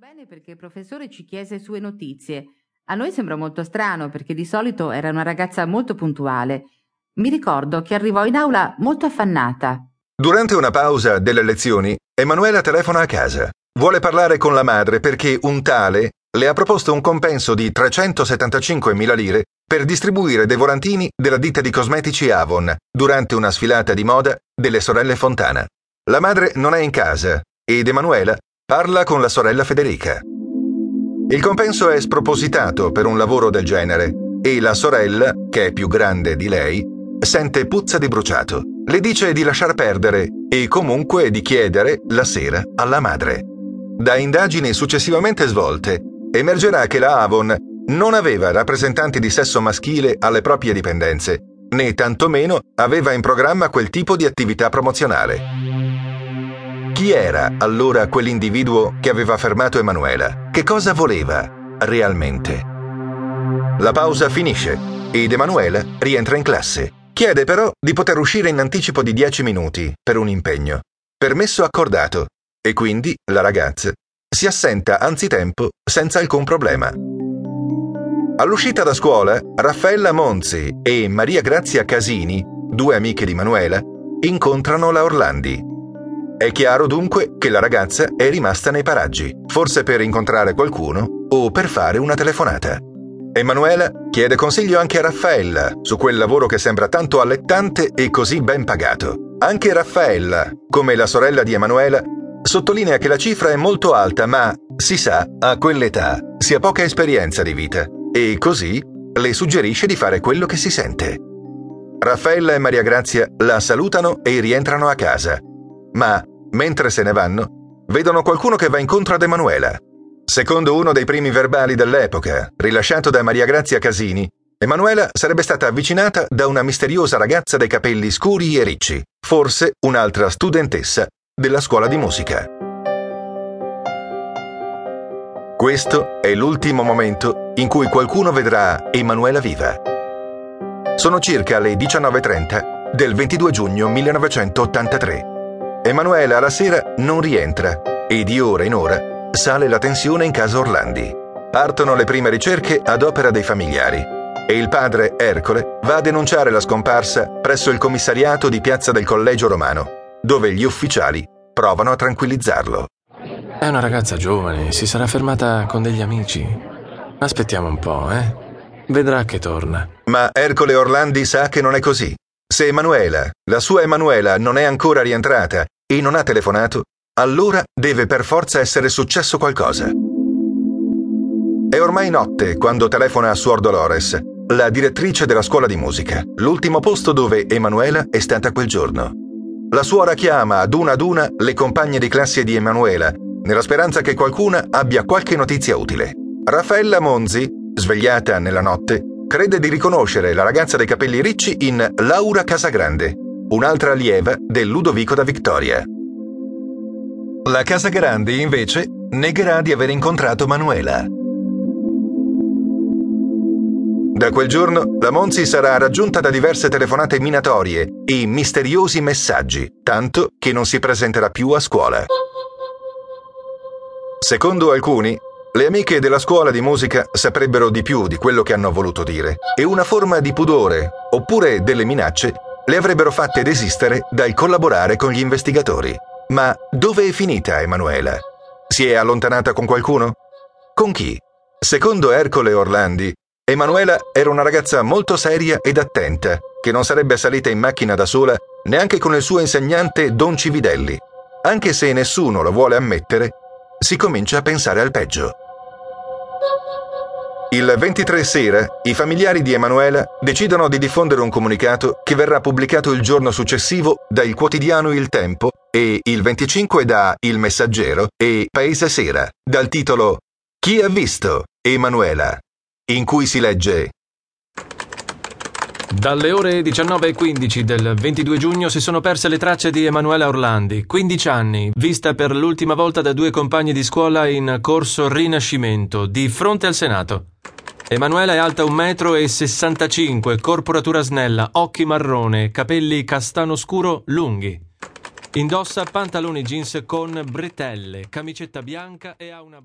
bene perché il professore ci chiese sue notizie. A noi sembra molto strano perché di solito era una ragazza molto puntuale. Mi ricordo che arrivò in aula molto affannata. Durante una pausa delle lezioni, Emanuela telefona a casa. Vuole parlare con la madre perché un tale le ha proposto un compenso di 375.000 lire per distribuire dei volantini della ditta di cosmetici Avon durante una sfilata di moda delle sorelle Fontana. La madre non è in casa ed Emanuela parla con la sorella Federica. Il compenso è spropositato per un lavoro del genere e la sorella, che è più grande di lei, sente puzza di bruciato. Le dice di lasciar perdere e comunque di chiedere la sera alla madre. Da indagini successivamente svolte, emergerà che la Avon non aveva rappresentanti di sesso maschile alle proprie dipendenze, né tantomeno aveva in programma quel tipo di attività promozionale. Chi era allora quell'individuo che aveva fermato Emanuela? Che cosa voleva realmente? La pausa finisce ed Emanuela rientra in classe. Chiede però di poter uscire in anticipo di dieci minuti per un impegno. Permesso accordato e quindi la ragazza si assenta anzitempo senza alcun problema. All'uscita da scuola, Raffaella Monzi e Maria Grazia Casini, due amiche di Manuela, incontrano la Orlandi. È chiaro dunque che la ragazza è rimasta nei paraggi, forse per incontrare qualcuno o per fare una telefonata. Emanuela chiede consiglio anche a Raffaella su quel lavoro che sembra tanto allettante e così ben pagato. Anche Raffaella, come la sorella di Emanuela, sottolinea che la cifra è molto alta, ma, si sa, a quell'età si ha poca esperienza di vita e così le suggerisce di fare quello che si sente. Raffaella e Maria Grazia la salutano e rientrano a casa, ma mentre se ne vanno, vedono qualcuno che va incontro ad Emanuela. Secondo uno dei primi verbali dell'epoca, rilasciato da Maria Grazia Casini, Emanuela sarebbe stata avvicinata da una misteriosa ragazza dai capelli scuri e ricci, forse un'altra studentessa della scuola di musica. Questo è l'ultimo momento in cui qualcuno vedrà Emanuela viva. Sono circa le 19.30 del 22 giugno 1983. Emanuela alla sera non rientra e di ora in ora sale la tensione in casa Orlandi. Partono le prime ricerche ad opera dei familiari e il padre Ercole va a denunciare la scomparsa presso il commissariato di Piazza del Collegio Romano, dove gli ufficiali provano a tranquillizzarlo. È una ragazza giovane, si sarà fermata con degli amici. Aspettiamo un po', eh? Vedrà che torna. Ma Ercole Orlandi sa che non è così. Se Emanuela, la sua Emanuela, non è ancora rientrata e non ha telefonato, allora deve per forza essere successo qualcosa. È ormai notte quando telefona a Suor Dolores, la direttrice della scuola di musica, l'ultimo posto dove Emanuela è stata quel giorno. La suora chiama ad una ad una le compagne di classe di Emanuela, nella speranza che qualcuna abbia qualche notizia utile. Raffaella Monzi, svegliata nella notte, crede di riconoscere la ragazza dai capelli ricci in Laura Casagrande, un'altra allieva del Ludovico da Vittoria. La Casagrande, invece, negherà di aver incontrato Manuela. Da quel giorno la Monzi sarà raggiunta da diverse telefonate minatorie e misteriosi messaggi, tanto che non si presenterà più a scuola. Secondo alcuni, le amiche della scuola di musica saprebbero di più di quello che hanno voluto dire e una forma di pudore, oppure delle minacce, le avrebbero fatte desistere dal collaborare con gli investigatori. Ma dove è finita Emanuela? Si è allontanata con qualcuno? Con chi? Secondo Ercole Orlandi, Emanuela era una ragazza molto seria ed attenta, che non sarebbe salita in macchina da sola neanche con il suo insegnante Don Cividelli. Anche se nessuno lo vuole ammettere, si comincia a pensare al peggio. Il 23 sera, i familiari di Emanuela decidono di diffondere un comunicato che verrà pubblicato il giorno successivo da Il Quotidiano Il Tempo e il 25 da Il Messaggero e Paese Sera, dal titolo Chi ha visto Emanuela? in cui si legge dalle ore 19.15 del 22 giugno si sono perse le tracce di Emanuela Orlandi, 15 anni, vista per l'ultima volta da due compagni di scuola in corso Rinascimento, di fronte al Senato. Emanuela è alta 1,65 m, corporatura snella, occhi marrone, capelli castano scuro lunghi. Indossa pantaloni jeans con bretelle, camicetta bianca e ha una.